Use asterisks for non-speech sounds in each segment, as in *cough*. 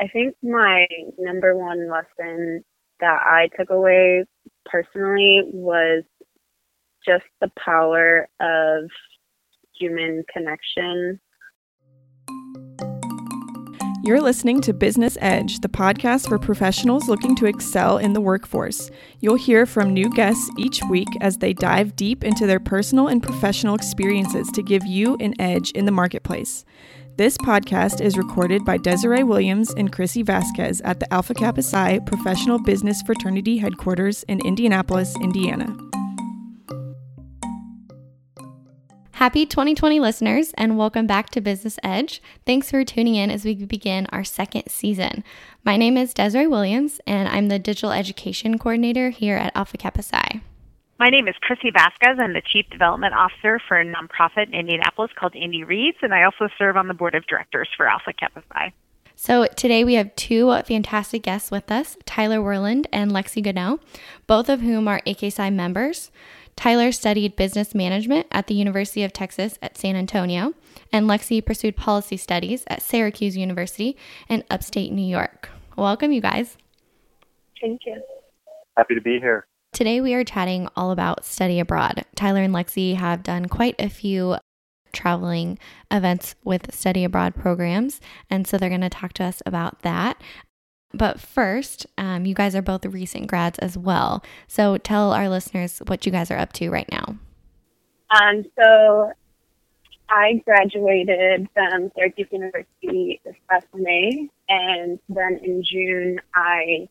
I think my number one lesson that I took away personally was just the power of human connection. You're listening to Business Edge, the podcast for professionals looking to excel in the workforce. You'll hear from new guests each week as they dive deep into their personal and professional experiences to give you an edge in the marketplace. This podcast is recorded by Desiree Williams and Chrissy Vasquez at the Alpha Kappa Psi Professional Business Fraternity headquarters in Indianapolis, Indiana. Happy 2020 listeners, and welcome back to Business Edge. Thanks for tuning in as we begin our second season. My name is Desiree Williams, and I'm the Digital Education Coordinator here at Alpha Kappa Psi. My name is Chrissy Vasquez. I'm the Chief Development Officer for a nonprofit in Indianapolis called Indy Reads, and I also serve on the Board of Directors for Alpha Kappa Psi. So today we have two fantastic guests with us, Tyler Werland and Lexi Goodell, both of whom are AKPsi members. Tyler studied business management at the University of Texas at San Antonio, and Lexi pursued policy studies at Syracuse University in upstate New York. Welcome, you guys. Thank you. Happy to be here. Today, we are chatting all about study abroad. Tyler and Lexi have done quite a few traveling events with study abroad programs, and so they're going to talk to us about that. But first, um, you guys are both recent grads as well. So tell our listeners what you guys are up to right now. Um, so I graduated from Syracuse University this past May, and then in June I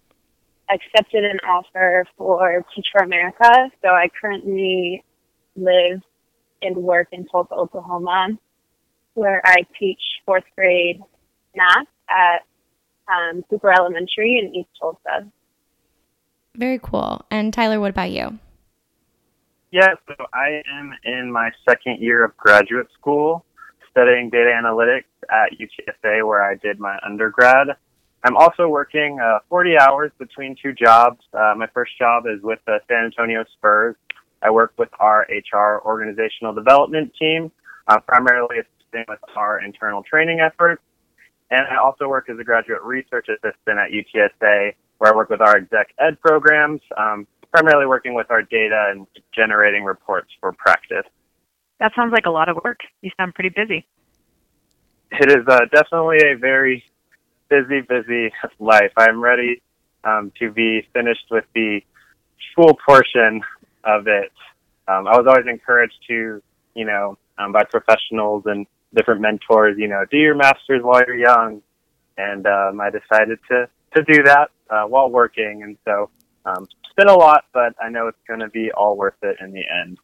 accepted an offer for Teach for America. So I currently live and work in Tulsa, Oklahoma, where I teach fourth grade math at um, Cooper Elementary in East Tulsa. Very cool. And Tyler, what about you? Yeah, so I am in my second year of graduate school studying data analytics at UTSA, where I did my undergrad. I'm also working uh, 40 hours between two jobs. Uh, my first job is with the San Antonio Spurs. I work with our HR organizational development team, uh, primarily assisting with our internal training efforts. And I also work as a graduate research assistant at UTSA, where I work with our exec ed programs, um, primarily working with our data and generating reports for practice. That sounds like a lot of work. You sound pretty busy. It is uh, definitely a very busy, busy life. I'm ready um, to be finished with the school portion of it. Um, I was always encouraged to, you know, um, by professionals and different mentors, you know, do your master's while you're young. And um, I decided to, to do that uh, while working. And so um, it's been a lot, but I know it's going to be all worth it in the end.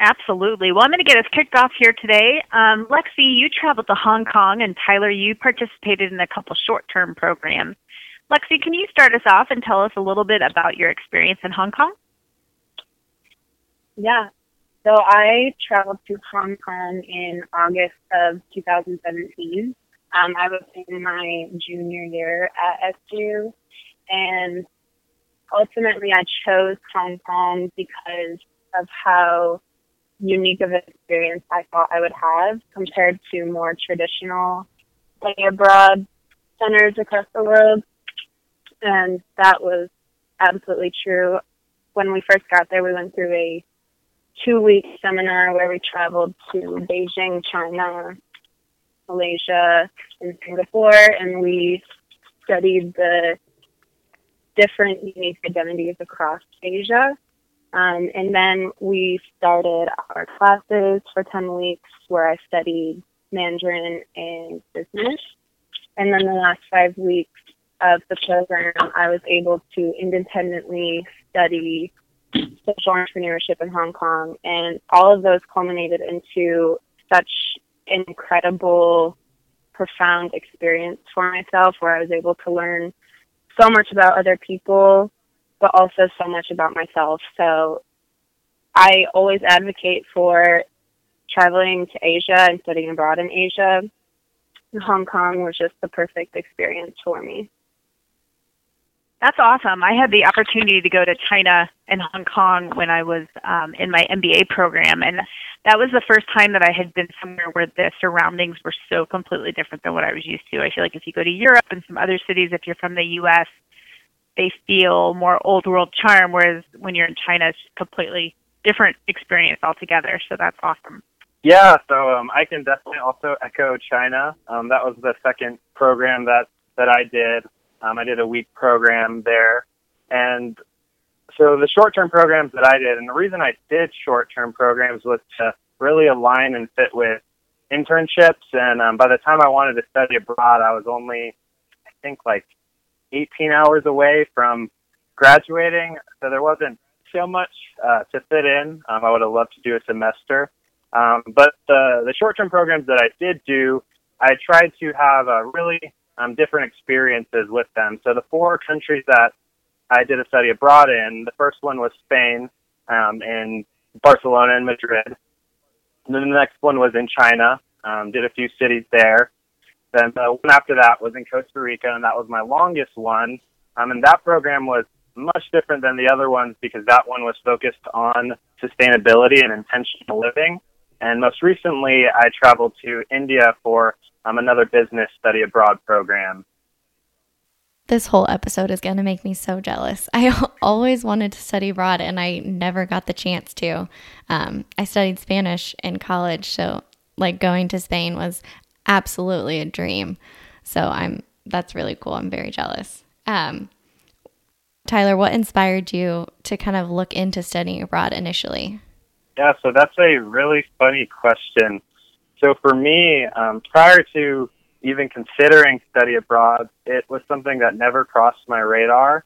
Absolutely. Well, I'm going to get us kicked off here today. Um, Lexi, you traveled to Hong Kong, and Tyler, you participated in a couple short term programs. Lexi, can you start us off and tell us a little bit about your experience in Hong Kong? Yeah. So I traveled to Hong Kong in August of 2017. Um, I was in my junior year at SU, and ultimately I chose Hong Kong because of how unique of an experience I thought I would have compared to more traditional study abroad centers across the world. And that was absolutely true. When we first got there, we went through a two week seminar where we traveled to Beijing, China, Malaysia, and Singapore, and we studied the different unique identities across Asia. Um, and then we started our classes for 10 weeks where I studied Mandarin and business. And then the last five weeks of the program, I was able to independently study social entrepreneurship in Hong Kong. And all of those culminated into such incredible, profound experience for myself where I was able to learn so much about other people but also so much about myself. So I always advocate for traveling to Asia and studying abroad in Asia. Hong Kong was just the perfect experience for me. That's awesome. I had the opportunity to go to China and Hong Kong when I was um, in my MBA program, and that was the first time that I had been somewhere where the surroundings were so completely different than what I was used to. I feel like if you go to Europe and some other cities, if you're from the U.S., they feel more old world charm, whereas when you're in China, it's completely different experience altogether. So that's awesome. Yeah, so um, I can definitely also echo China. Um, that was the second program that that I did. Um, I did a week program there, and so the short-term programs that I did, and the reason I did short-term programs was to really align and fit with internships. And um, by the time I wanted to study abroad, I was only, I think, like 18 hours away from graduating, so there wasn't so much uh, to fit in. Um, I would have loved to do a semester, um, but the the short-term programs that I did do, I tried to have a really um, different experiences with them. So the four countries that I did a study abroad in, the first one was Spain, um, in Barcelona and Madrid. And then the next one was in China, um, did a few cities there. Then the one after that was in Costa Rica, and that was my longest one. Um, and that program was much different than the other ones because that one was focused on sustainability and intentional living. And most recently, I traveled to India for um, another business study abroad program. This whole episode is going to make me so jealous. *laughs* I always wanted to study abroad and I never got the chance to. Um, I studied Spanish in college, so like going to Spain was absolutely a dream. So I'm that's really cool. I'm very jealous. Um, Tyler, what inspired you to kind of look into studying abroad initially? Yeah, so that's a really funny question. So for me, um, prior to even considering study abroad, it was something that never crossed my radar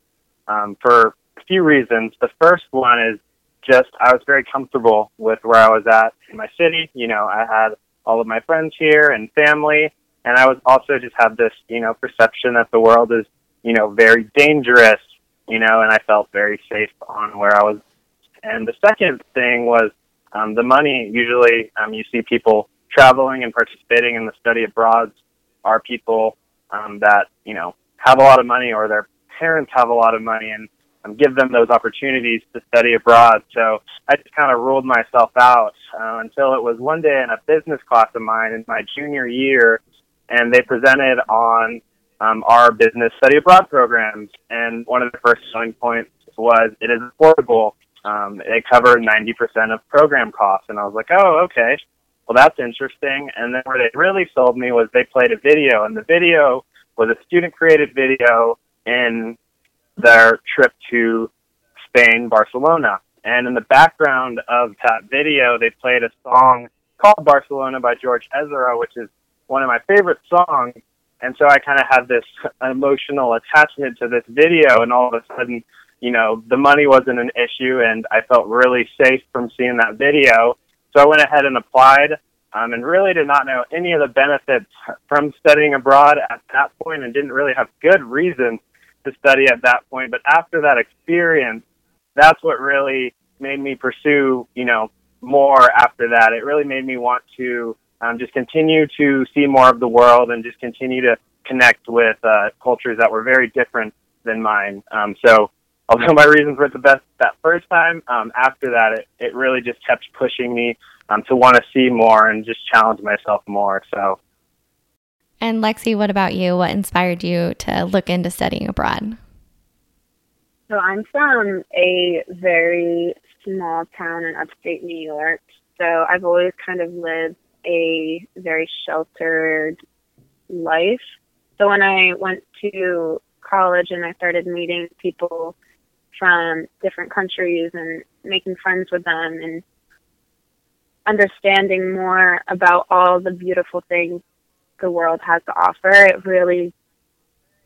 um, for a few reasons. The first one is just I was very comfortable with where I was at in my city. You know, I had all of my friends here and family, and I was also just had this, you know, perception that the world is, you know, very dangerous, you know, and I felt very safe on where I was. And the second thing was um, the money. Usually, um, you see people traveling and participating in the study abroad are people um, that you know have a lot of money or their parents have a lot of money and um, give them those opportunities to study abroad. So I just kind of ruled myself out uh, until it was one day in a business class of mine in my junior year, and they presented on um, our business study abroad programs. And one of the first selling points was it is affordable. Um, it covered 90% of program costs, and I was like, oh, okay well, that's interesting. And then what they really sold me was they played a video, and the video was a student created video in their trip to Spain, Barcelona. And in the background of that video, they played a song called Barcelona by George Ezra, which is one of my favorite songs. And so I kind of had this emotional attachment to this video, and all of a sudden, you know, the money wasn't an issue, and I felt really safe from seeing that video. So I went ahead and applied um, and really did not know any of the benefits from studying abroad at that point and didn't really have good reason to study at that point. But after that experience, that's what really made me pursue, you know, more after that. It really made me want to um, just continue to see more of the world and just continue to connect with uh, cultures that were very different than mine. Um, so although *laughs* my reasons weren't the best that first time, um, after that, it, it really just kept pushing me um, to want to see more and just challenge myself more. So. And Lexi, what about you? What inspired you to look into studying abroad? So I'm from a very small town in upstate New York. So I've always kind of lived a very sheltered life. So when I went to college and I started meeting people from different countries and making friends with them and understanding more about all the beautiful things the world has to offer, it really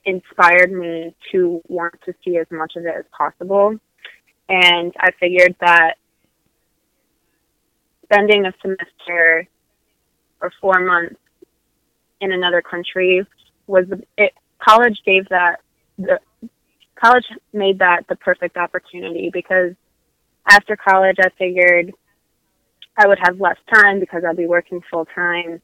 inspired me to want to see as much of it as possible. And I figured that spending a semester or four months in another country was it college gave that the college made that the perfect opportunity because after college I figured I would have less time because I'll be working full time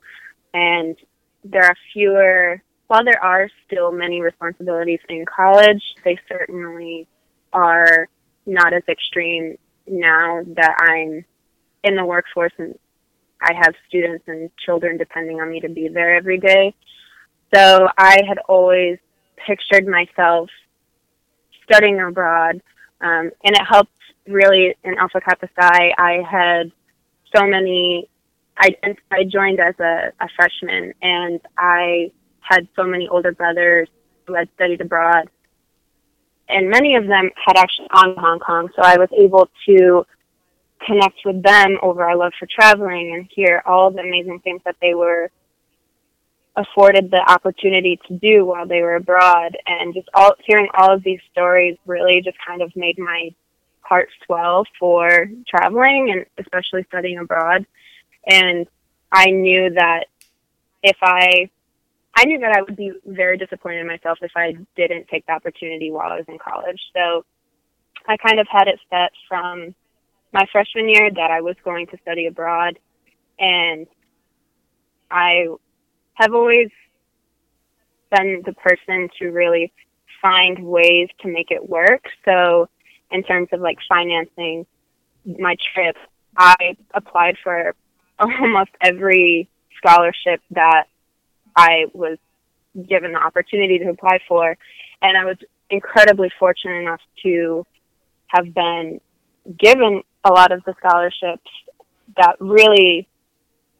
and there are fewer while there are still many responsibilities in college, they certainly are not as extreme now that I'm in the workforce and I have students and children depending on me to be there every day. So I had always pictured myself studying abroad, um, and it helped really in Alpha Kappa Psi. I had so many. I I joined as a, a freshman, and I had so many older brothers who had studied abroad, and many of them had actually gone to Hong Kong. So I was able to connect with them over our love for traveling and hear all the amazing things that they were afforded the opportunity to do while they were abroad and just all hearing all of these stories really just kind of made my heart swell for traveling and especially studying abroad and I knew that if I I knew that I would be very disappointed in myself if I didn't take the opportunity while I was in college. So I kind of had it set from my freshman year that I was going to study abroad and I have always been the person to really find ways to make it work. So in terms of like financing my trip, I applied for *laughs* almost every scholarship that I was given the opportunity to apply for. And I was incredibly fortunate enough to have been given a lot of the scholarships that really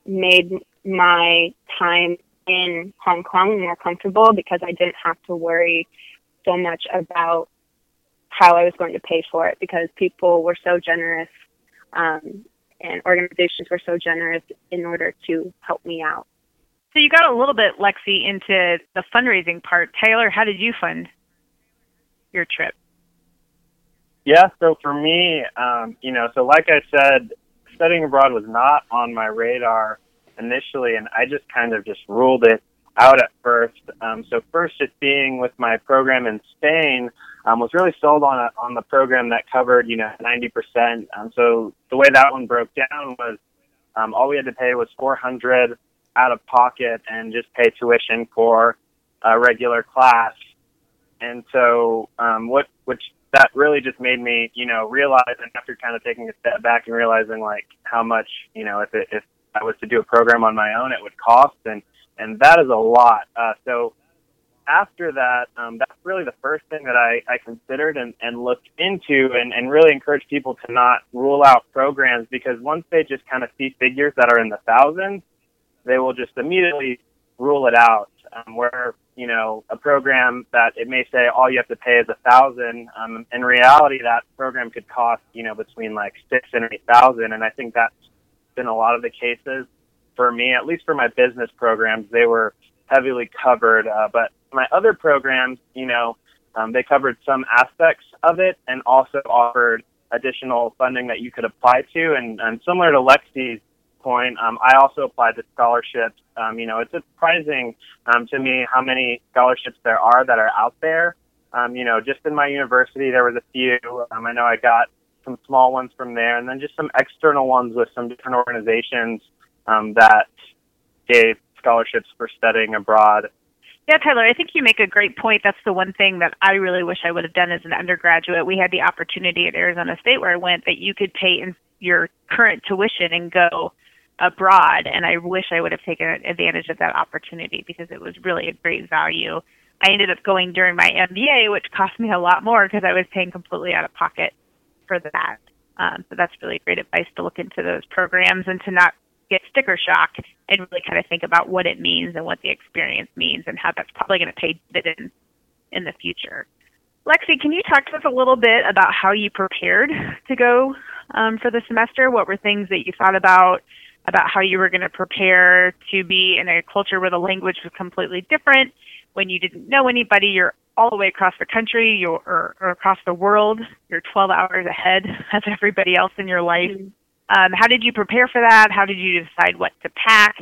made my time in Hong Kong more comfortable because I didn't have to worry so much about how I was going to pay for it because people were so generous um, and organizations were so generous in order to help me out. So you got a little bit, Lexi, into the fundraising part. Taylor, how did you fund your trip? Yeah, so for me, um, you know, so like I said, studying abroad was not on my radar initially, and I just kind of just ruled it out at first. Um, so first, just being with my program in Spain, um, was really sold on a, on the program that covered, you know, 90%. Um, so the way that one broke down was um, all we had to pay was 400 out of pocket and just pay tuition for a regular class. And so um, what which that really just made me, you know, realize and after kind of taking a step back and realizing like how much, you know, if it, if I was to do a program on my own, it would cost and and that is a lot. Uh, so after that, um, that's really the first thing that I, I considered and, and looked into and, and really encourage people to not rule out programs because once they just kind of see figures that are in the thousands, they will just immediately rule it out. Um, where you know a program that it may say all you have to pay is a thousand, um, in reality that program could cost you know between like six and eight thousand, and I think that's been a lot of the cases for me, at least for my business programs, they were heavily covered. Uh, but my other programs, you know, um, they covered some aspects of it and also offered additional funding that you could apply to. And, and similar to Lexi's point, um, I also applied to scholarships. Um, you know, it's surprising um, to me how many scholarships there are that are out there. Um, you know, just in my university, there was a few. Um, I know I got some small ones from there, and then just some external ones with some different organizations um, that gave scholarships for studying abroad. Yeah, Tyler, I think you make a great point. That's the one thing that I really wish I would have done as an undergraduate. We had the opportunity at Arizona State where I went that you could pay in your current tuition and go abroad. And I wish I would have taken advantage of that opportunity because it was really a great value. I ended up going during my MBA, which cost me a lot more because I was paying completely out of pocket for that. Um, so that's really great advice to look into those programs and to not get sticker shock and really kind of think about what it means and what the experience means and how that's probably going to pay dividends in the future. Lexi, can you talk to us a little bit about how you prepared to go um, for the semester? What were things that you thought about about how you were going to prepare to be in a culture where the language was completely different, when you didn't know anybody, you're all the way across the country you're, or, or across the world, you're 12 hours ahead *laughs* of everybody else in your life. Mm-hmm. Um, how did you prepare for that? How did you decide what to pack?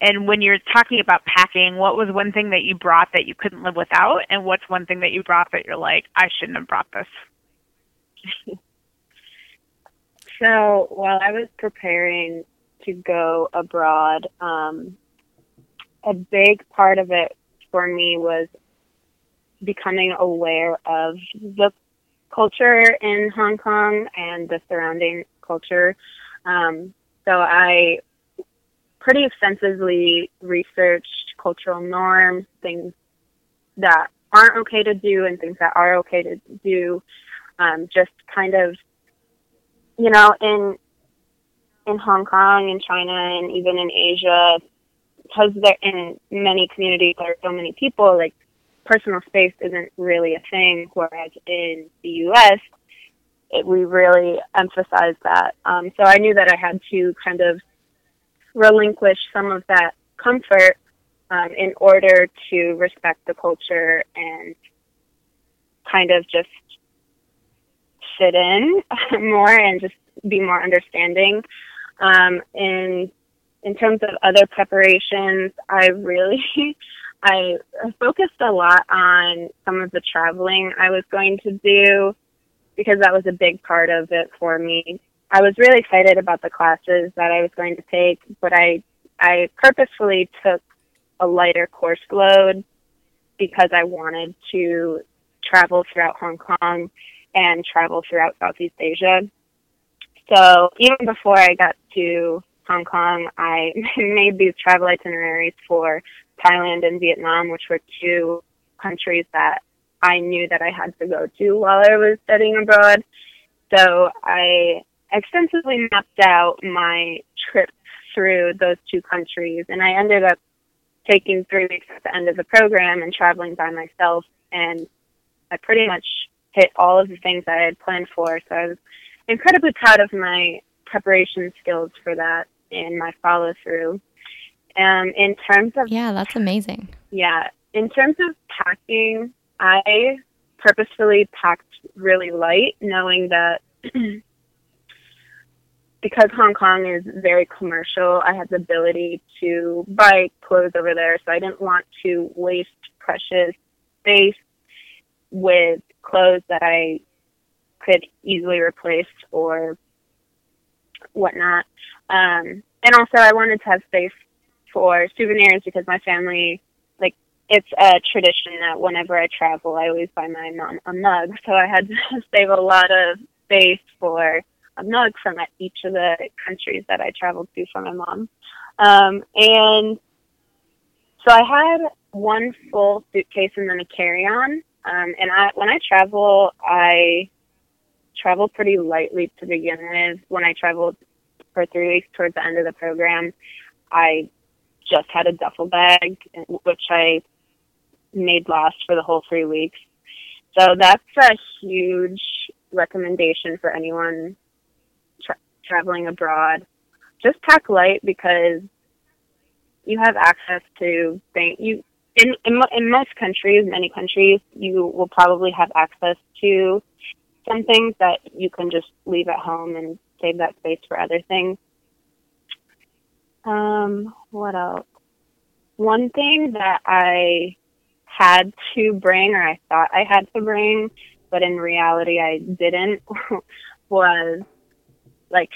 And when you're talking about packing, what was one thing that you brought that you couldn't live without? And what's one thing that you brought that you're like, I shouldn't have brought this? *laughs* so while I was preparing to go abroad, um, a big part of it for me was becoming aware of the culture in Hong Kong and the surrounding culture. Um, so I pretty extensively researched cultural norms, things that aren't okay to do and things that are okay to do. Um, just kind of, you know, in in Hong Kong and China and even in Asia, because there in many communities there are so many people, like personal space isn't really a thing. Whereas in the U.S., it, we really emphasized that. Um, so I knew that I had to kind of relinquish some of that comfort um, in order to respect the culture and kind of just fit in *laughs* more and just be more understanding. Um, and in terms of other preparations, I really *laughs* I focused a lot on some of the traveling I was going to do because that was a big part of it for me. I was really excited about the classes that I was going to take, but I I purposefully took a lighter course load because I wanted to travel throughout Hong Kong and travel throughout Southeast Asia. So even before I got to Hong Kong, I *laughs* made these travel itineraries for Thailand and Vietnam, which were two countries that I knew that I had to go to while I was studying abroad. So I extensively mapped out my trip through those two countries, and I ended up taking three weeks at the end of the program and traveling by myself. And I pretty much hit all of the things I had planned for. So I was incredibly proud of my preparation skills for that and my follow through. Um, in terms of yeah, that's amazing. Yeah, in terms of packing, I purposefully packed really light, knowing that *clears throat* because Hong Kong is very commercial, I had the ability to buy clothes over there, so I didn't want to waste precious space with clothes that I could easily replace or whatnot. Um, and also, I wanted to have space for souvenirs because my family, it's a tradition that whenever I travel, I always buy my mom a mug. So I had *laughs* to save a lot of space for a mug from each of the countries that I traveled to for my mom. Um, and so I had one full suitcase and then a carry-on. Um, and I, when I travel, I travel pretty lightly to begin with. When I traveled for three weeks towards the end of the program, I just had a duffel bag, which I made last for the whole three weeks. So that's a huge recommendation for anyone tra- traveling abroad. Just pack light because you have access to bank. You in, in in most countries, many countries, you will probably have access to some things that you can just leave at home and save that space for other things. Um, what else? One thing that I had to bring, or I thought I had to bring, but in reality I didn't, *laughs* was like,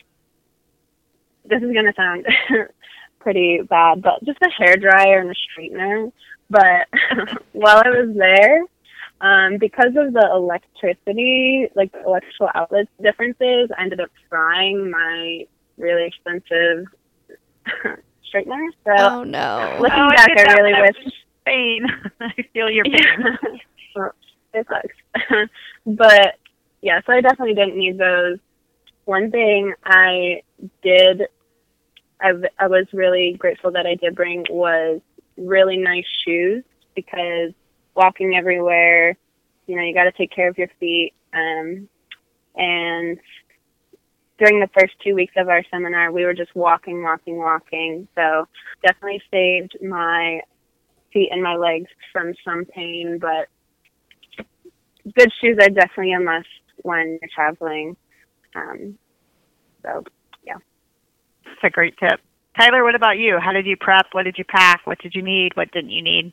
this is going to sound *laughs* pretty bad, but just a hair dryer and a straightener. But *laughs* while I was there, um, because of the electricity, like the electrical outlet differences, I ended up frying my really expensive straightener. So oh no! Looking oh, back, I, I really wish pain. *laughs* I feel your pain. *laughs* it sucks. *laughs* but yeah, so I definitely didn't need those. One thing I did, I, I was really grateful that I did bring was really nice shoes because walking everywhere, you know, you got to take care of your feet. Um, and during the first two weeks of our seminar, we were just walking, walking, walking. So definitely saved my feet and my legs from some pain, but good shoes are definitely a must when you're traveling. Um, so, yeah. That's a great tip. Tyler, what about you? How did you prep? What did you pack? What did you need? What didn't you need?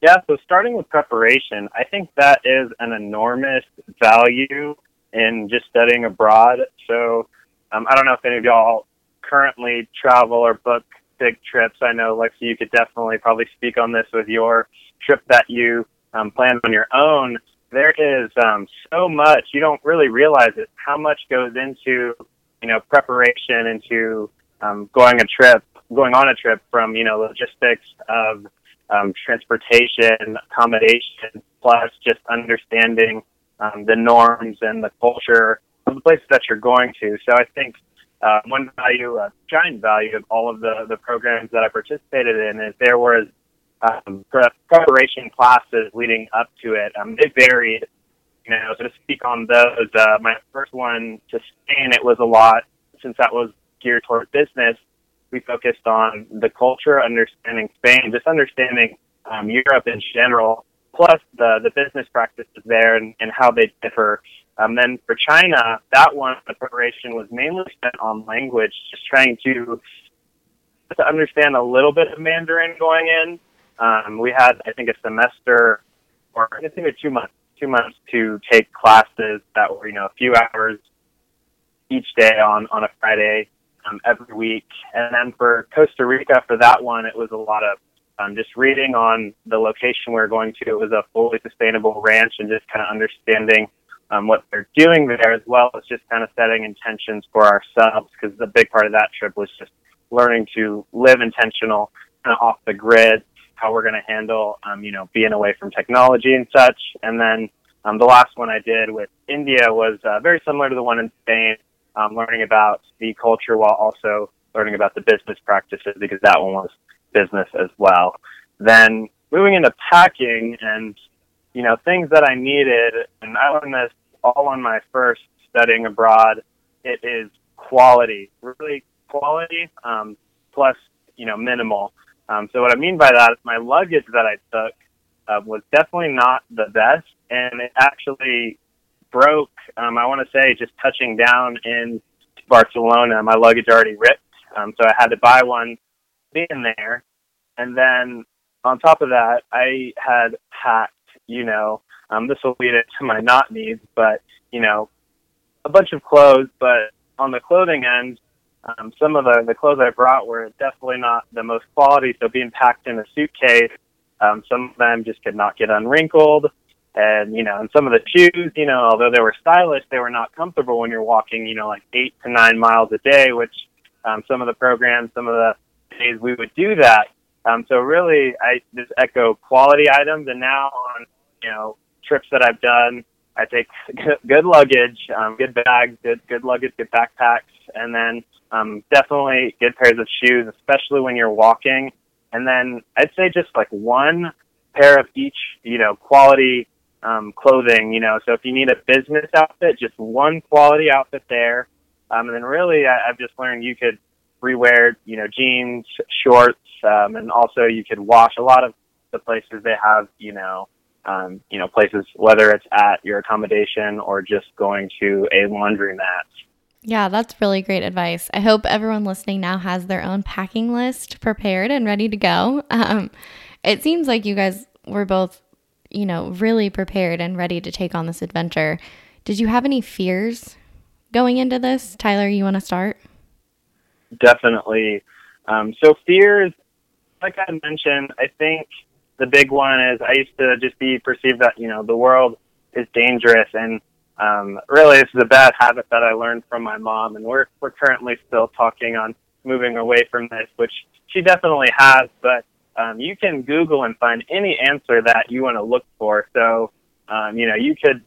Yeah, so starting with preparation, I think that is an enormous value in just studying abroad. So um, I don't know if any of y'all currently travel or book big trips. I know, Lexi, you could definitely probably speak on this with your trip that you um, planned on your own. There is um, so much you don't really realize it. How much goes into you know preparation into um, going a trip, going on a trip from you know logistics of um, transportation, accommodation, plus just understanding um, the norms and the culture of the places that you're going to. So I think uh, one value, a giant value of all of the, the programs that I participated in is there was um, preparation classes leading up to it. Um, they varied, you know, so to speak on those, uh, my first one to Spain, it was a lot, since that was geared toward business, we focused on the culture, understanding Spain, just understanding um, Europe in general, plus the, the business practices there and, and how they differ. Um, then for China, that one, the preparation was mainly spent on language, just trying to to understand a little bit of Mandarin going in. Um, we had, I think, a semester or I think it two months, two months to take classes that were, you know, a few hours each day on on a Friday um, every week. And then for Costa Rica, for that one, it was a lot of um, just reading on the location we are going to. It was a fully sustainable ranch and just kind of understanding um, what they're doing there as well as just kind of setting intentions for ourselves because the big part of that trip was just learning to live intentional kind of off the grid, how we're going to handle, um, you know, being away from technology and such. And then um, the last one I did with India was uh, very similar to the one in Spain, um, learning about the culture while also learning about the business practices because that one was business as well. Then moving into packing and you know things that I needed, and I learned this all on my first studying abroad. It is quality, really quality, um, plus you know minimal. Um, so what I mean by that is my luggage that I took uh, was definitely not the best, and it actually broke. Um, I want to say just touching down in Barcelona, my luggage already ripped, um, so I had to buy one being there, and then on top of that, I had packed. You know, um, this will lead it to my not needs, but you know, a bunch of clothes. But on the clothing end, um, some of the the clothes I brought were definitely not the most quality. So being packed in a suitcase, um, some of them just could not get unwrinkled. And, you know, and some of the shoes, you know, although they were stylish, they were not comfortable when you're walking, you know, like eight to nine miles a day, which um, some of the programs, some of the days we would do that. Um, so really, I just echo quality items. And now on, you know, trips that I've done, I take *laughs* good luggage, um, good bags, good good luggage, good backpacks, and then um, definitely good pairs of shoes, especially when you're walking. And then I'd say just like one pair of each, you know, quality um, clothing. You know, so if you need a business outfit, just one quality outfit there. Um, and then really, I, I've just learned you could rewear, you know, jeans, shorts, um, and also you could wash a lot of the places they have, you know, um, you know, places, whether it's at your accommodation or just going to a laundromat. Yeah, that's really great advice. I hope everyone listening now has their own packing list prepared and ready to go. *laughs* Um, it seems like you guys were both, you know, really prepared and ready to take on this adventure. Did you have any fears going into this? Tyler, you want to start? Definitely. Um, so, fears, like I mentioned, I think the big one is I used to just be perceived that, you know, the world is dangerous and um, really this is a bad habit that I learned from my mom and we're we're currently still talking on moving away from this, which she definitely has, but um, you can Google and find any answer that you want to look for. So, um, you know, you could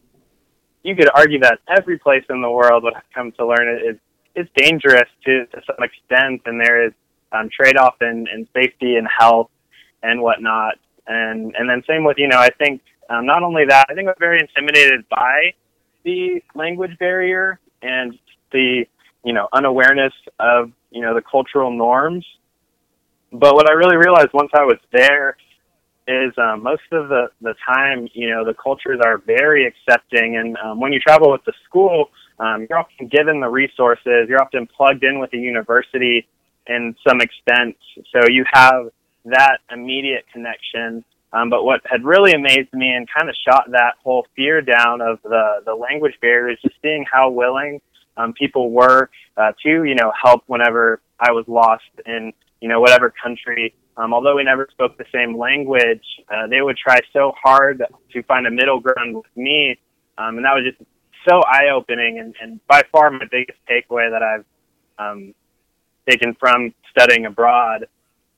you could argue that every place in the world, what I've come to learn, is is dangerous to to some extent, and there is um, trade off in, in safety and health and whatnot and and then same with you know I think um, not only that I think I'm very intimidated by the language barrier and the you know unawareness of you know the cultural norms. But what I really realized once I was there is um, most of the the time you know the cultures are very accepting, and um, when you travel with the school, um, you're often given the resources. You're often plugged in with the university in some extent, so you have that immediate connection. Um, but what had really amazed me and kind of shot that whole fear down of the, the language barrier is just seeing how willing um, people were uh, to, you know, help whenever I was lost in you know, whatever country. Um, although we never spoke the same language, uh, they would try so hard to find a middle ground with me. Um, and that was just so eye opening and, and by far my biggest takeaway that I've um, taken from studying abroad.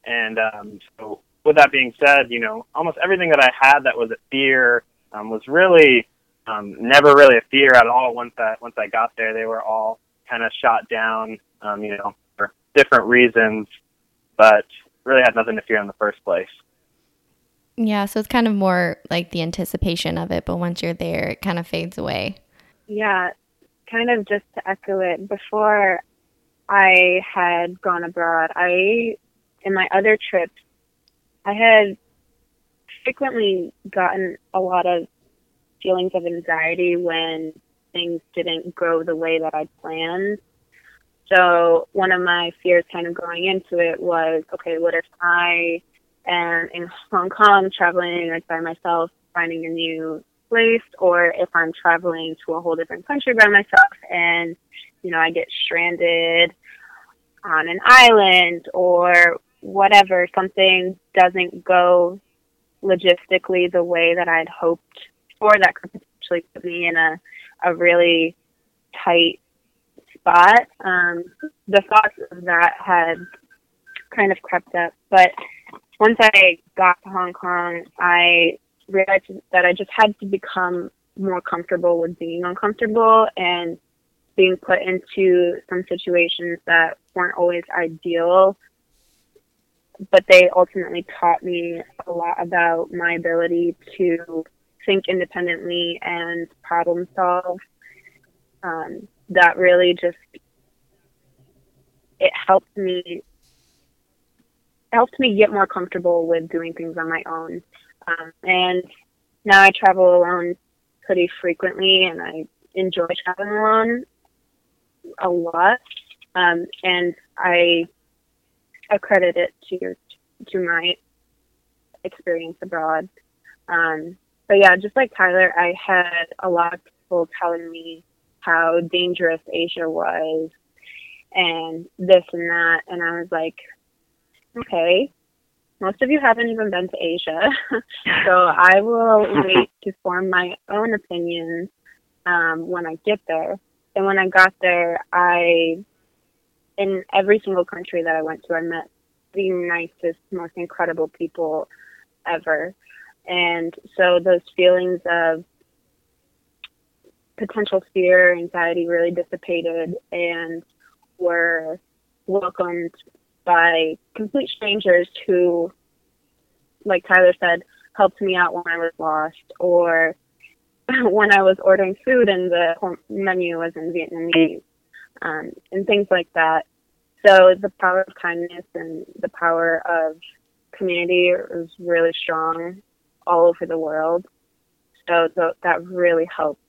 And um, so, with that being said, you know, almost everything that I had that was a fear um, was really um, never really a fear at all. Once I once I got there, they were all kind of shot down, um, you know, for different reasons, but really had nothing to fear in the first place. Yeah, so it's kind of more like the anticipation of it, but once you're there, it kind of fades away. Yeah, kind of just to echo it, before I had gone abroad, I, in my other trips, I had frequently gotten a lot of feelings of anxiety when things didn't go the way that I planned. So one of my fears kind of going into it was, okay, what if I am in Hong Kong traveling like by myself, finding a new place, or if I'm traveling to a whole different country by myself and, you know, I get stranded on an island or whatever, something doesn't go logistically the way that I'd hoped for, that could potentially put me in a, a really tight spot. Um, the thoughts of that had kind of crept up. But once I got to Hong Kong, I realized that I just had to become more comfortable with being uncomfortable and being put into some situations that weren't always ideal. But they ultimately taught me a lot about my ability to think independently and problem solve. Um, that really just it helped me helped me get more comfortable with doing things on my own. Um, and now I travel alone pretty frequently, and I enjoy traveling alone a lot. Um, and I accredit it to your, to my experience abroad. Um, but yeah, just like Tyler, I had a lot of people telling me how dangerous Asia was and this and that. And I was like, okay, most of you haven't even been to Asia. *laughs* so I will wait to form my own opinions um, when I get there. And when I got there, I, in every single country that I went to, I met the nicest, most incredible people ever. And so those feelings of potential fear, anxiety really dissipated and were welcomed by complete strangers who, like Tyler said, helped me out when I was lost or *laughs* when I was ordering food and the menu was in Vietnamese um, and things like that. So the power of kindness and the power of community is really strong all over the world. So th- that really helped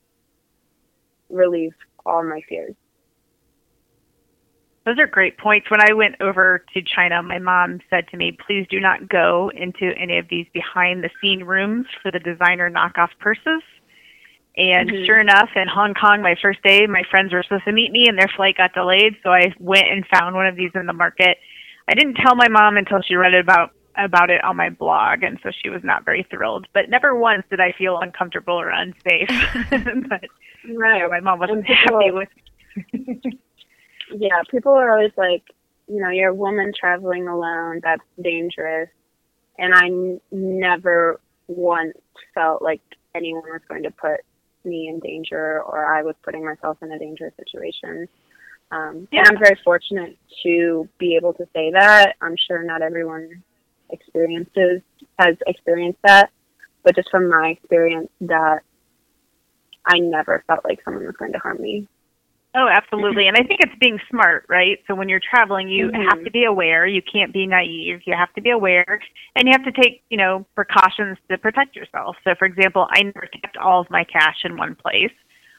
relieve all my fears. Those are great points. When I went over to China, my mom said to me, please do not go into any of these behind the scene rooms for the designer knockoff purses. And mm-hmm. sure enough, in Hong Kong, my first day, my friends were supposed to meet me and their flight got delayed. So I went and found one of these in the market. I didn't tell my mom until she read about about it on my blog, and so she was not very thrilled. But never once did I feel uncomfortable or unsafe. *laughs* *laughs* but right, my mom wasn't *laughs* happy with. yeah, people are always like, you know, you're a woman traveling alone. That's dangerous, and I n- never once felt like anyone was going to put me in danger or I was putting myself in a dangerous situation. Um, yeah. And I'm very fortunate to be able to say that. I'm sure not everyone experiences has experienced that, but just from my experience, that I never felt like someone was going to harm me. Oh, absolutely. And I think it's being smart, right? So when you're traveling, you mm-hmm. have to be aware. You can't be naive. You have to be aware and you have to take, you know, precautions to protect yourself. So for example, I never kept all of my cash in one place.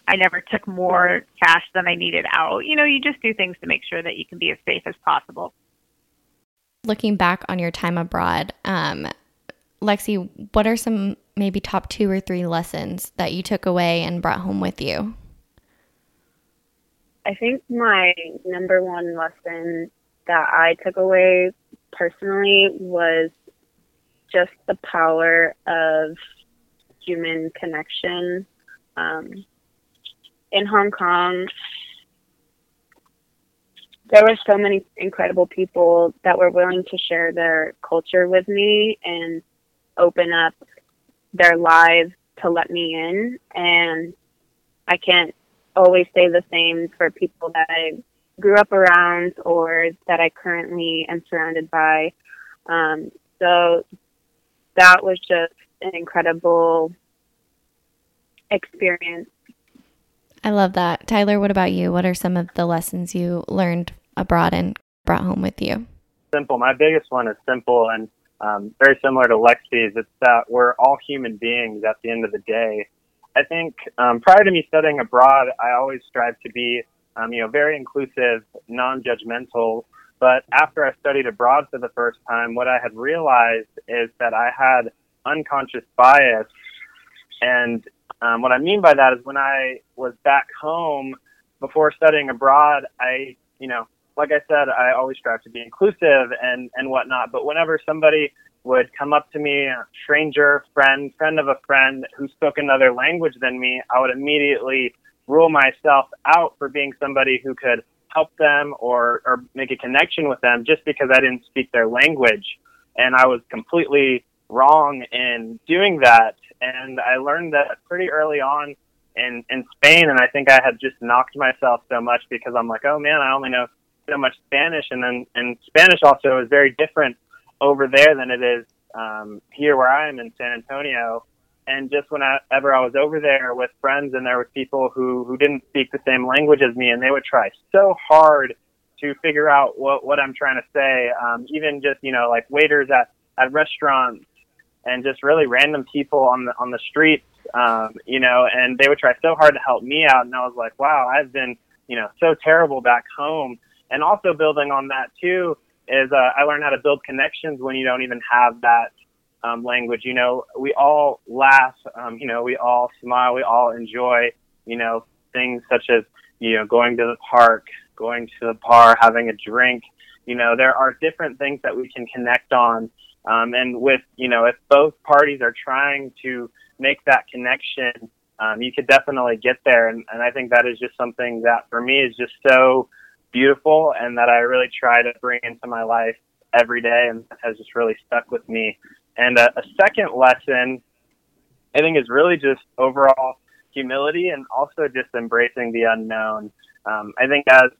I never took more cash than I needed out. You know, you just do things to make sure that you can be as safe as possible looking back on your time abroad, um, Lexi, what are some maybe top two or three lessons that you took away and brought home with you? I think my number one lesson that I took away personally was just the power of human connection. Um, in Hong Kong, there were so many incredible people that were willing to share their culture with me and open up their lives to let me in. And I can't always say the same for people that I grew up around or that I currently am surrounded by. Um, so that was just an incredible experience. I love that. Tyler, what about you? What are some of the lessons you learned abroad and brought home with you? Simple. My biggest one is simple and um, very similar to Lexi's. It's that we're all human beings at the end of the day. I think um, prior to me studying abroad, I always strive to be, um, you know, very inclusive, non-judgmental. But after I studied abroad for the first time, what I had realized is that I had unconscious bias. And um, what I mean by that is when I was back home before studying abroad, I, you know, like I said, I always strive to be inclusive and, and whatnot. But whenever somebody would come up to me, a stranger, friend, friend of a friend who spoke another language than me, I would immediately rule myself out for being somebody who could help them or, or make a connection with them just because I didn't speak their language. And I was completely wrong in doing that. And I learned that pretty early on in, in Spain. And I think I had just knocked myself so much because I'm like, oh man, I only know so much Spanish. And then, and Spanish also is very different over there than it is um, here where I am in San Antonio. And just whenever I was over there with friends and there were people who, who didn't speak the same language as me and they would try so hard to figure out what, what I'm trying to say. Um, even just, you know, like waiters at, at restaurants and just really random people on the, on the streets, um, you know, and they would try so hard to help me out. And I was like, wow, I've been, you know, so terrible back home. And also building on that too, is uh, I learned how to build connections when you don't even have that um, language. You know, we all laugh. Um, you know, we all smile. We all enjoy. You know, things such as you know going to the park, going to the bar, having a drink. You know, there are different things that we can connect on. Um, and with you know, if both parties are trying to make that connection, um, you could definitely get there. And, and I think that is just something that for me is just so beautiful and that I really try to bring into my life every day and has just really stuck with me. And a, a second lesson, I think, is really just overall humility and also just embracing the unknown. Um, I think as,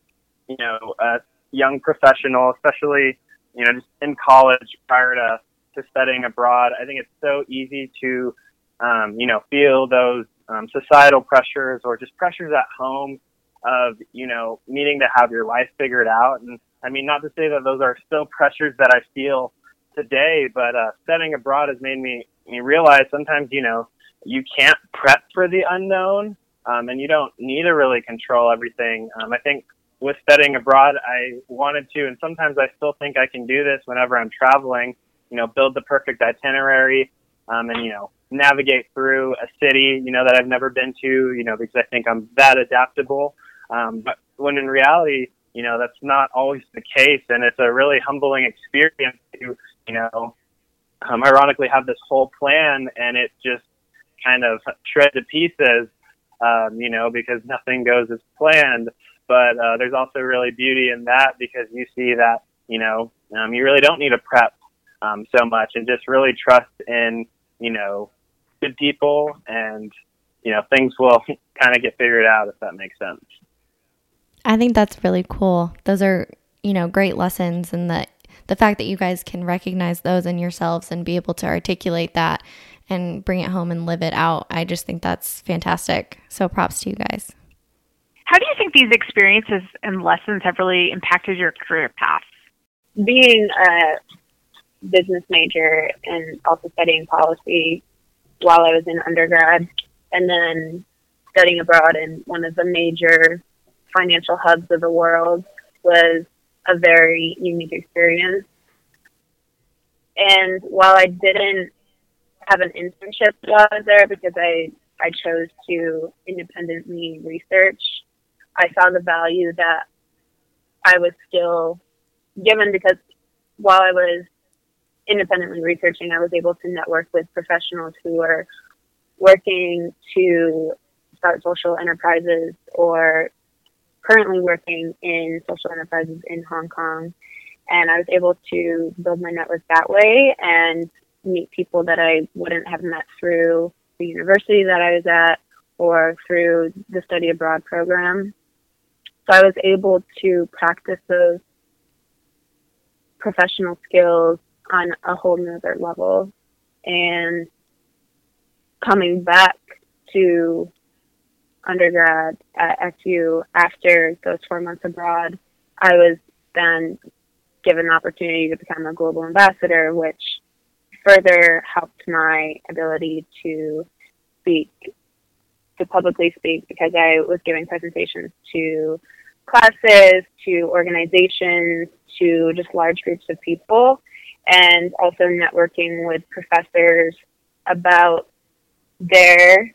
you know, a young professional, especially, you know, just in college prior to, to studying abroad, I think it's so easy to, um, you know, feel those um, societal pressures or just pressures at home of, you know, needing to have your life figured out. And I mean, not to say that those are still pressures that I feel today, but uh, studying abroad has made me, me realize sometimes, you know, you can't prep for the unknown um, and you don't need to really control everything. Um, I think with studying abroad, I wanted to, and sometimes I still think I can do this whenever I'm traveling, you know, build the perfect itinerary um, and, you know, navigate through a city, you know, that I've never been to, you know, because I think I'm that adaptable. Um, but when in reality, you know, that's not always the case. And it's a really humbling experience to, you know, um, ironically have this whole plan and it just kind of shred to pieces, um, you know, because nothing goes as planned. But uh, there's also really beauty in that because you see that, you know, um, you really don't need to prep um, so much and just really trust in, you know, good people and, you know, things will *laughs* kind of get figured out if that makes sense. I think that's really cool. Those are, you know, great lessons and the the fact that you guys can recognize those in yourselves and be able to articulate that and bring it home and live it out. I just think that's fantastic. So props to you guys. How do you think these experiences and lessons have really impacted your career path? Being a business major and also studying policy while I was in undergrad and then studying abroad in one of the major financial hubs of the world was a very unique experience. And while I didn't have an internship while I was there because I, I chose to independently research, I saw the value that I was still given because while I was independently researching, I was able to network with professionals who were working to start social enterprises or currently working in social enterprises in Hong Kong. And I was able to build my network that way and meet people that I wouldn't have met through the university that I was at or through the study abroad program. So I was able to practice those professional skills on a whole nother level. And coming back to undergrad at SU after those four months abroad, I was then given the opportunity to become a global ambassador, which further helped my ability to speak, to publicly speak, because I was giving presentations to classes, to organizations, to just large groups of people, and also networking with professors about their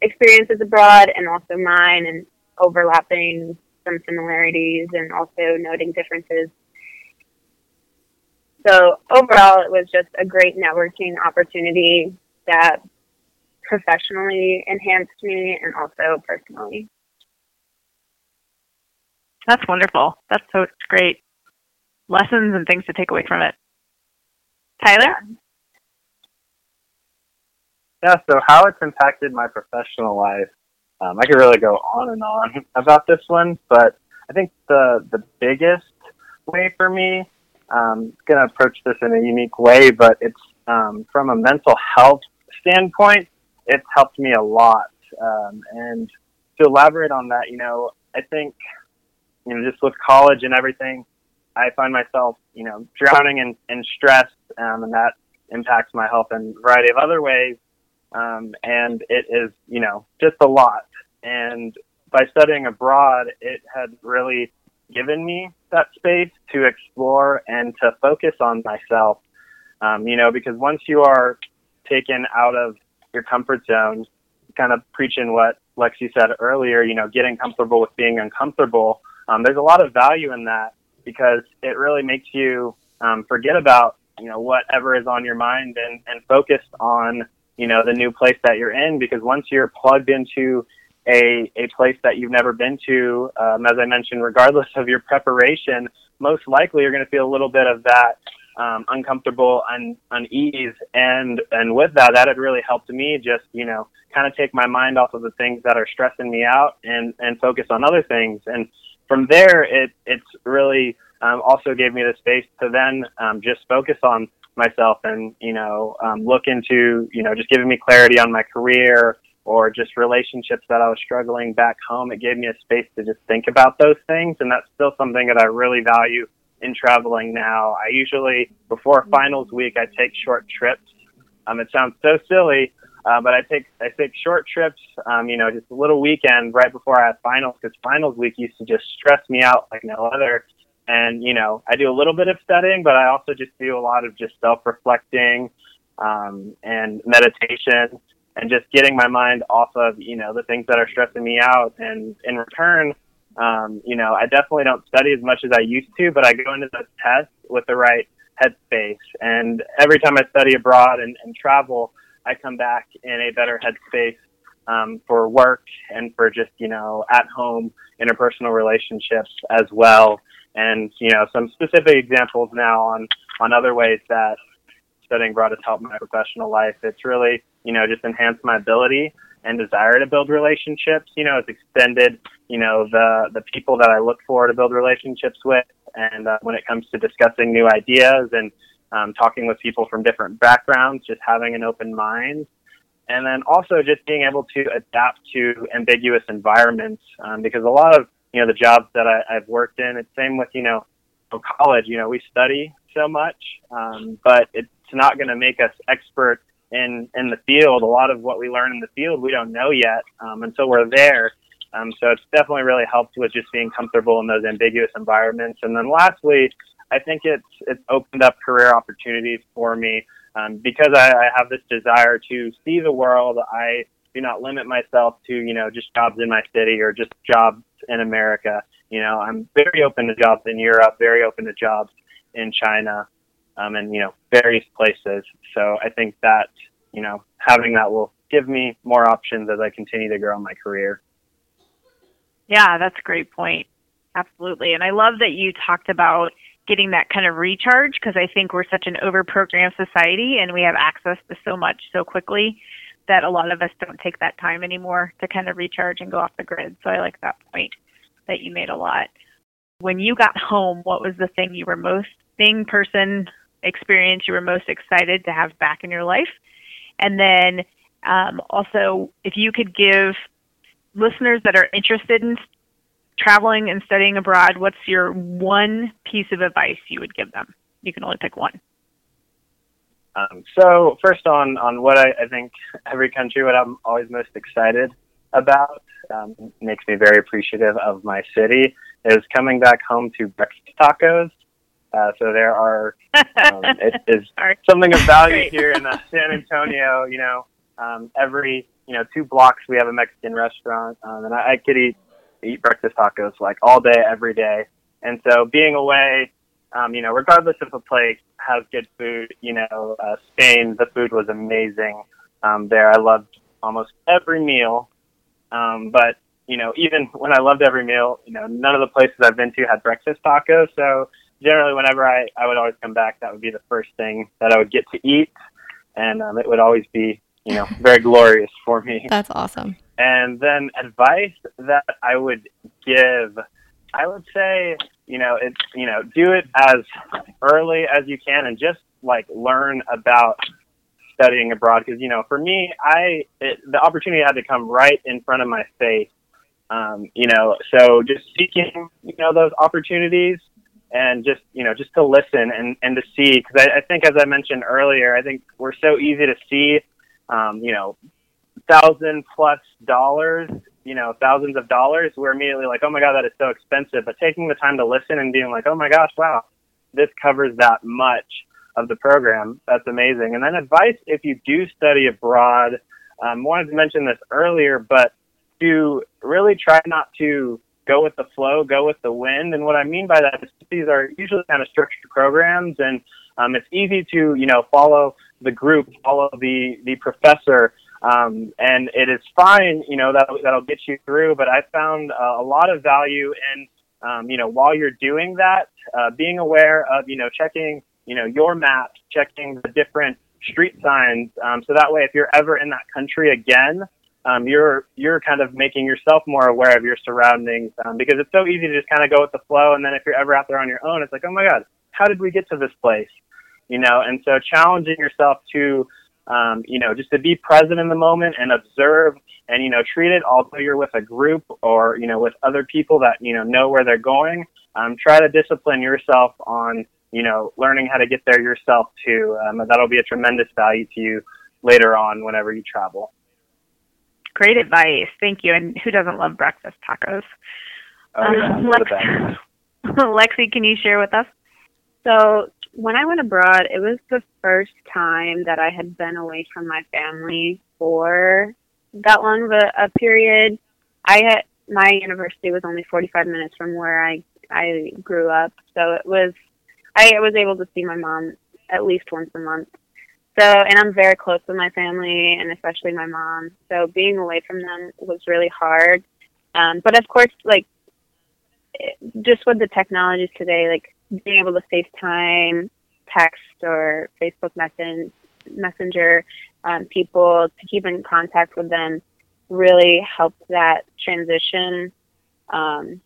experiences abroad and also mine and overlapping some similarities and also noting differences. So overall, it was just a great networking opportunity that professionally enhanced me and also personally. That's wonderful. That's so great. Lessons and things to take away from it. Tyler? Yeah, so how it's impacted my professional life. Um, I could really go on and on about this one, but I think the the biggest way for me, um, going to approach this in a unique way, but it's um, from a mental health standpoint, it's helped me a lot. Um, and to elaborate on that, you know, I think, you know, just with college and everything, I find myself, you know, drowning in, in stress, um, and that impacts my health in a variety of other ways. Um, and it is, you know, just a lot. And by studying abroad, it had really given me that space to explore and to focus on myself. Um, you know, because once you are taken out of your comfort zone, kind of preaching what Lexi said earlier, you know, getting comfortable with being uncomfortable, um, there's a lot of value in that because it really makes you um, forget about, you know, whatever is on your mind and, and focus on you know, the new place that you're in because once you're plugged into a, a place that you've never been to, um, as I mentioned, regardless of your preparation, most likely you're going to feel a little bit of that um, uncomfortable un, unease. And, and with that, that had really helped me just, you know, kind of take my mind off of the things that are stressing me out and, and focus on other things. And from there, it, it's really um, also gave me the space to then um, just focus on myself and you know um, look into you know just giving me clarity on my career or just relationships that I was struggling back home. It gave me a space to just think about those things, and that's still something that I really value in traveling now. I usually before finals week I take short trips. Um, it sounds so silly, uh, but I take I take short trips. Um, you know, just a little weekend right before I have finals because finals week used to just stress me out like no other. And, you know, I do a little bit of studying, but I also just do a lot of just self reflecting um, and meditation and just getting my mind off of, you know, the things that are stressing me out. And in return, um, you know, I definitely don't study as much as I used to, but I go into the test with the right headspace. And every time I study abroad and, and travel, I come back in a better headspace um, for work and for just, you know, at home interpersonal relationships as well and you know some specific examples now on on other ways that studying abroad has helped my professional life. It's really you know just enhanced my ability and desire to build relationships. You know, it's extended you know the the people that I look for to build relationships with, and uh, when it comes to discussing new ideas and um, talking with people from different backgrounds, just having an open mind. And then also just being able to adapt to ambiguous environments, um, because a lot of you know, the jobs that I, I've worked in. It's same with, you know, college, you know, we study so much, um, but it's not going to make us expert in, in the field. A lot of what we learn in the field, we don't know yet um, until we're there. Um, so it's definitely really helped with just being comfortable in those ambiguous environments. And then lastly, I think it's, it's opened up career opportunities for me. Um, because I, I have this desire to see the world, I do not limit myself to, you know, just jobs in my city or just jobs in America. You know, I'm very open to jobs in Europe, very open to jobs in China, um, and you know various places. So I think that you know having that will give me more options as I continue to grow my career. Yeah, that's a great point. Absolutely. And I love that you talked about getting that kind of recharge because I think we're such an over-programmed society and we have access to so much so quickly that a lot of us don't take that time anymore to kind of recharge and go off the grid. So I like that point that you made a lot. When you got home, what was the thing you were most thing person experience you were most excited to have back in your life? And then um, also, if you could give listeners that are interested in traveling and studying abroad, what's your one piece of advice you would give them? You can only pick one. Um, so first on on what I, I think every country, what I'm always most excited about, um, makes me very appreciative of my city, is coming back home to breakfast tacos. Uh, so there are um, *laughs* it is something of value here in uh, San Antonio. You know, um, every you know two blocks we have a Mexican restaurant, um, and I, I could eat eat breakfast tacos like all day, every day. And so being away, um, you know, regardless of a place has good food, you know, uh, Spain, the food was amazing um, there. I loved almost every meal. Um, but, you know, even when I loved every meal, you know, none of the places I've been to had breakfast tacos. So generally, whenever I, I would always come back, that would be the first thing that I would get to eat. And um, it would always be, you know, *laughs* very glorious for me. That's awesome. And then advice that I would give, I would say, you know, it's, you know, do it as early as you can and just like learn about studying abroad. Cause, you know, for me, I, it, the opportunity had to come right in front of my face. Um, you know, so just seeking, you know, those opportunities and just, you know, just to listen and, and to see, cause I, I think as I mentioned earlier, I think we're so easy to see, um, you know, thousand plus dollars, you know, thousands of dollars, we're immediately like, oh my God, that is so expensive. But taking the time to listen and being like, oh my gosh, wow, this covers that much of the program. That's amazing. And then advice if you do study abroad, um, wanted to mention this earlier, but to really try not to go with the flow, go with the wind. And what I mean by that is these are usually kind of structured programs and um, it's easy to, you know, follow the group, follow the, the professor, um, and it is fine, you know, that, that'll get you through. But I found uh, a lot of value in, um, you know, while you're doing that, uh, being aware of, you know, checking, you know, your map, checking the different street signs. Um, so that way, if you're ever in that country again, um, you're you're kind of making yourself more aware of your surroundings um, because it's so easy to just kind of go with the flow. And then if you're ever out there on your own, it's like, oh my god, how did we get to this place? You know, and so challenging yourself to um, you know, just to be present in the moment and observe and, you know, treat it, although you're with a group or, you know, with other people that, you know, know where they're going, um, try to discipline yourself on, you know, learning how to get there yourself too. Um, that'll be a tremendous value to you later on whenever you travel. Great advice. Thank you. And who doesn't love breakfast tacos? Oh, yeah, um, Lex- *laughs* Lexi, can you share with us? So when I went abroad, it was the first time that I had been away from my family for that long of a, a period. I had my university was only 45 minutes from where I I grew up, so it was I was able to see my mom at least once a month. So, and I'm very close with my family and especially my mom. So being away from them was really hard. Um, but of course, like just with the technologies today, like being able to FaceTime, text, or Facebook Messenger, um, people to keep in contact with them really helped that transition. Um,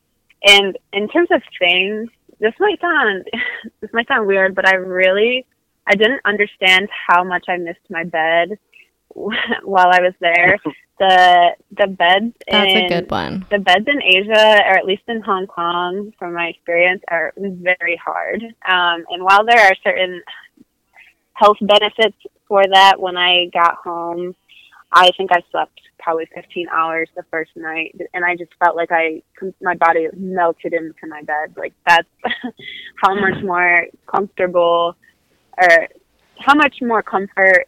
and in terms of things, this might sound *laughs* this might sound weird, but I really I didn't understand how much I missed my bed *laughs* while I was there. *laughs* the the beds That's in a good one. the beds in Asia, or at least in Hong Kong, from my experience, are very hard. Um, and while there are certain health benefits for that, when I got home, I think I slept probably 15 hours the first night, and I just felt like I my body melted into my bed. Like that's *laughs* how much more comfortable, or how much more comfort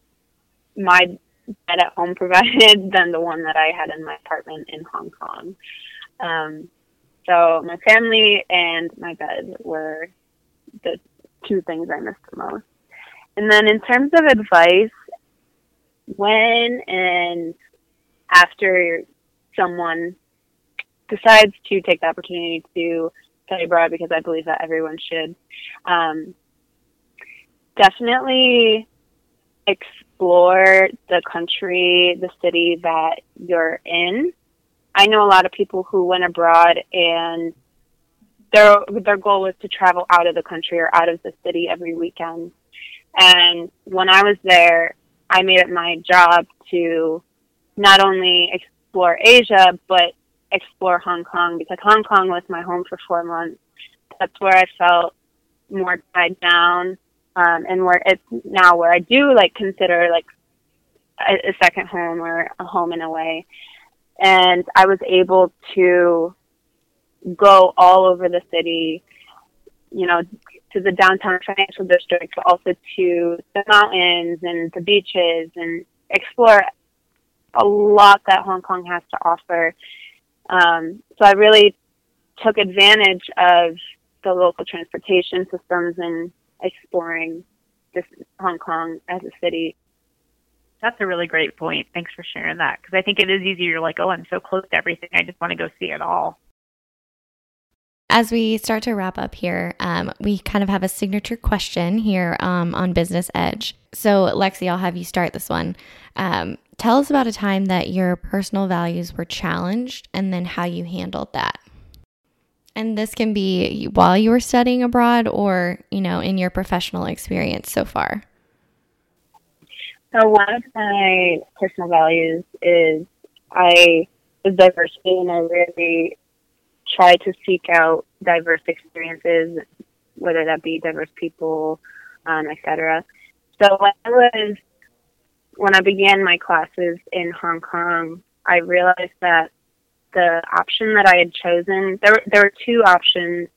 my bed at home provided *laughs* than the one that I had in my apartment in Hong Kong. Um, so my family and my bed were the two things I missed the most. And then in terms of advice, when and after someone decides to take the opportunity to study abroad, because I believe that everyone should, um, definitely explore the country, the city that you're in. I know a lot of people who went abroad and their their goal was to travel out of the country or out of the city every weekend. And when I was there, I made it my job to not only explore Asia but explore Hong Kong because Hong Kong was my home for four months. That's where I felt more tied down, um, and where it's now where I do like consider like a, a second home or a home in a way. And I was able to go all over the city, you know, to the downtown financial district, but also to the mountains and the beaches and explore a lot that Hong Kong has to offer. Um, so I really took advantage of the local transportation systems and exploring this Hong Kong as a city. That's a really great point. Thanks for sharing that because I think it is easier. You're like, oh, I'm so close to everything. I just want to go see it all. As we start to wrap up here, um, we kind of have a signature question here um, on Business Edge. So, Lexi, I'll have you start this one. Um, tell us about a time that your personal values were challenged and then how you handled that. And this can be while you were studying abroad or, you know, in your professional experience so far. So, one of my personal values is I is diversity, and I really try to seek out diverse experiences, whether that be diverse people, um, etc. So when I was when I began my classes in Hong Kong, I realized that the option that I had chosen there there were two options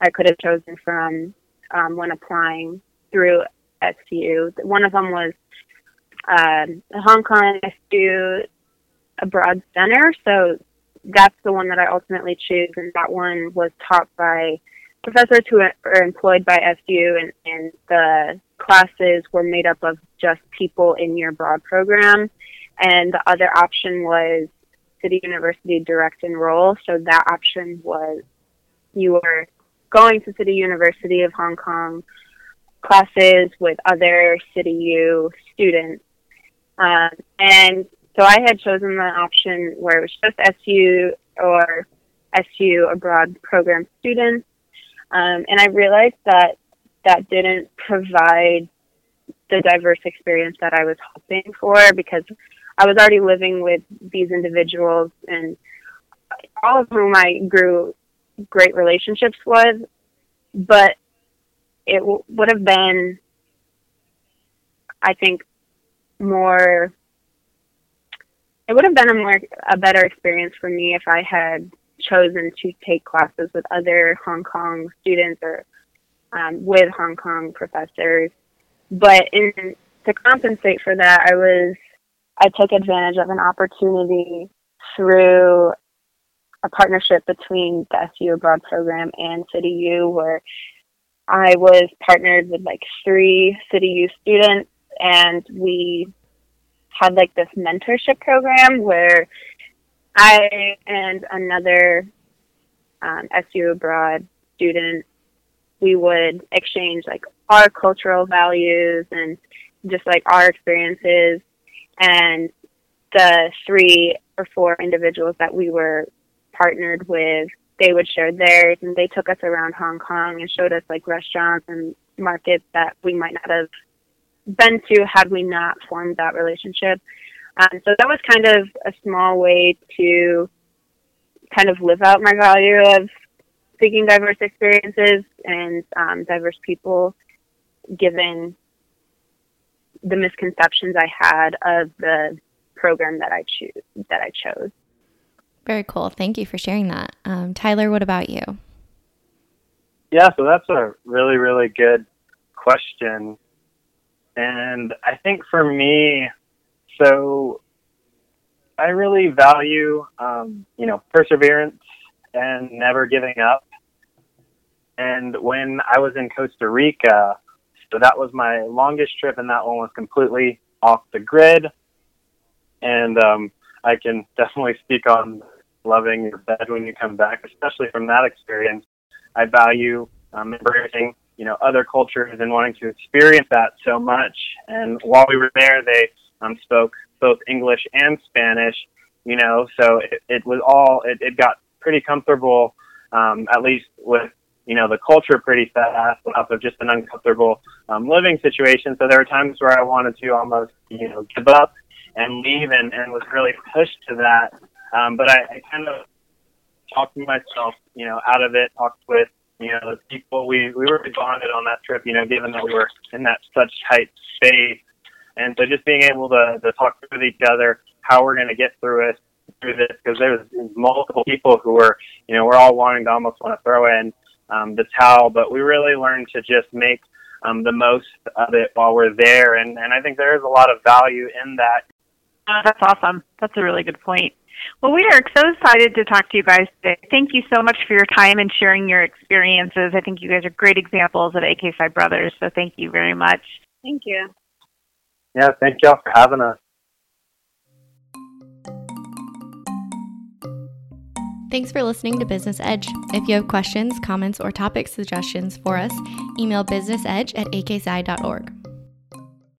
I could have chosen from um, when applying through SU. One of them was um, Hong Kong SU Abroad Center, so that's the one that I ultimately choose, and that one was taught by professors who are employed by SU, and, and the classes were made up of just people in your broad program. And the other option was City University direct enroll. So that option was you were going to City University of Hong Kong classes with other City U students. Um, and so I had chosen the option where it was just SU or SU abroad program students. Um, and I realized that that didn't provide the diverse experience that I was hoping for because I was already living with these individuals and all of whom I grew great relationships with, but it w- would have been, I think, more it would have been a more a better experience for me if I had chosen to take classes with other Hong Kong students or um, with Hong Kong professors. But in, to compensate for that, I was I took advantage of an opportunity through a partnership between the SU Abroad program and City U, where I was partnered with like three City U students, and we had like this mentorship program where I and another um, SU abroad student, we would exchange like our cultural values and just like our experiences. And the three or four individuals that we were partnered with, they would share theirs and they took us around Hong Kong and showed us like restaurants and markets that we might not have been to had we not formed that relationship. Um, so that was kind of a small way to kind of live out my value of seeking diverse experiences and um, diverse people, given the misconceptions I had of the program that I choose that I chose. Very cool. Thank you for sharing that. Um, Tyler, what about you? Yeah, so that's a really, really good question. And I think for me, so I really value, um, you know, perseverance and never giving up. And when I was in Costa Rica, so that was my longest trip, and that one was completely off the grid. And um, I can *laughs* definitely speak on loving your bed when you come back, especially from that experience. I value um, embracing, you know, other cultures and wanting to experience that so much. And while we were there, they um, spoke both English and Spanish, you know, so it, it was all, it, it got pretty comfortable, um, at least with, you know, the culture pretty fast, but of just an uncomfortable um, living situation. So there were times where I wanted to almost, you know, give up and leave and, and was really pushed to that. Um, but I, I kind of talked myself, you know, out of it, talked with, you know, the people we, we were bonded on that trip, you know, given that we were in that such tight space. And so just being able to, to talk with each other, how we're going to get through it, through this, because there was multiple people who were, you know, we're all wanting to almost want to throw in um, the towel, but we really learned to just make um, the most of it while we're there. And, and I think there is a lot of value in that. Oh, that's awesome. That's a really good point. Well, we are so excited to talk to you guys today. Thank you so much for your time and sharing your experiences. I think you guys are great examples of AK Psi Brothers, so thank you very much. Thank you. Yeah, thank y'all for having us. Thanks for listening to Business Edge. If you have questions, comments, or topic suggestions for us, email businessedge at akpsi.org.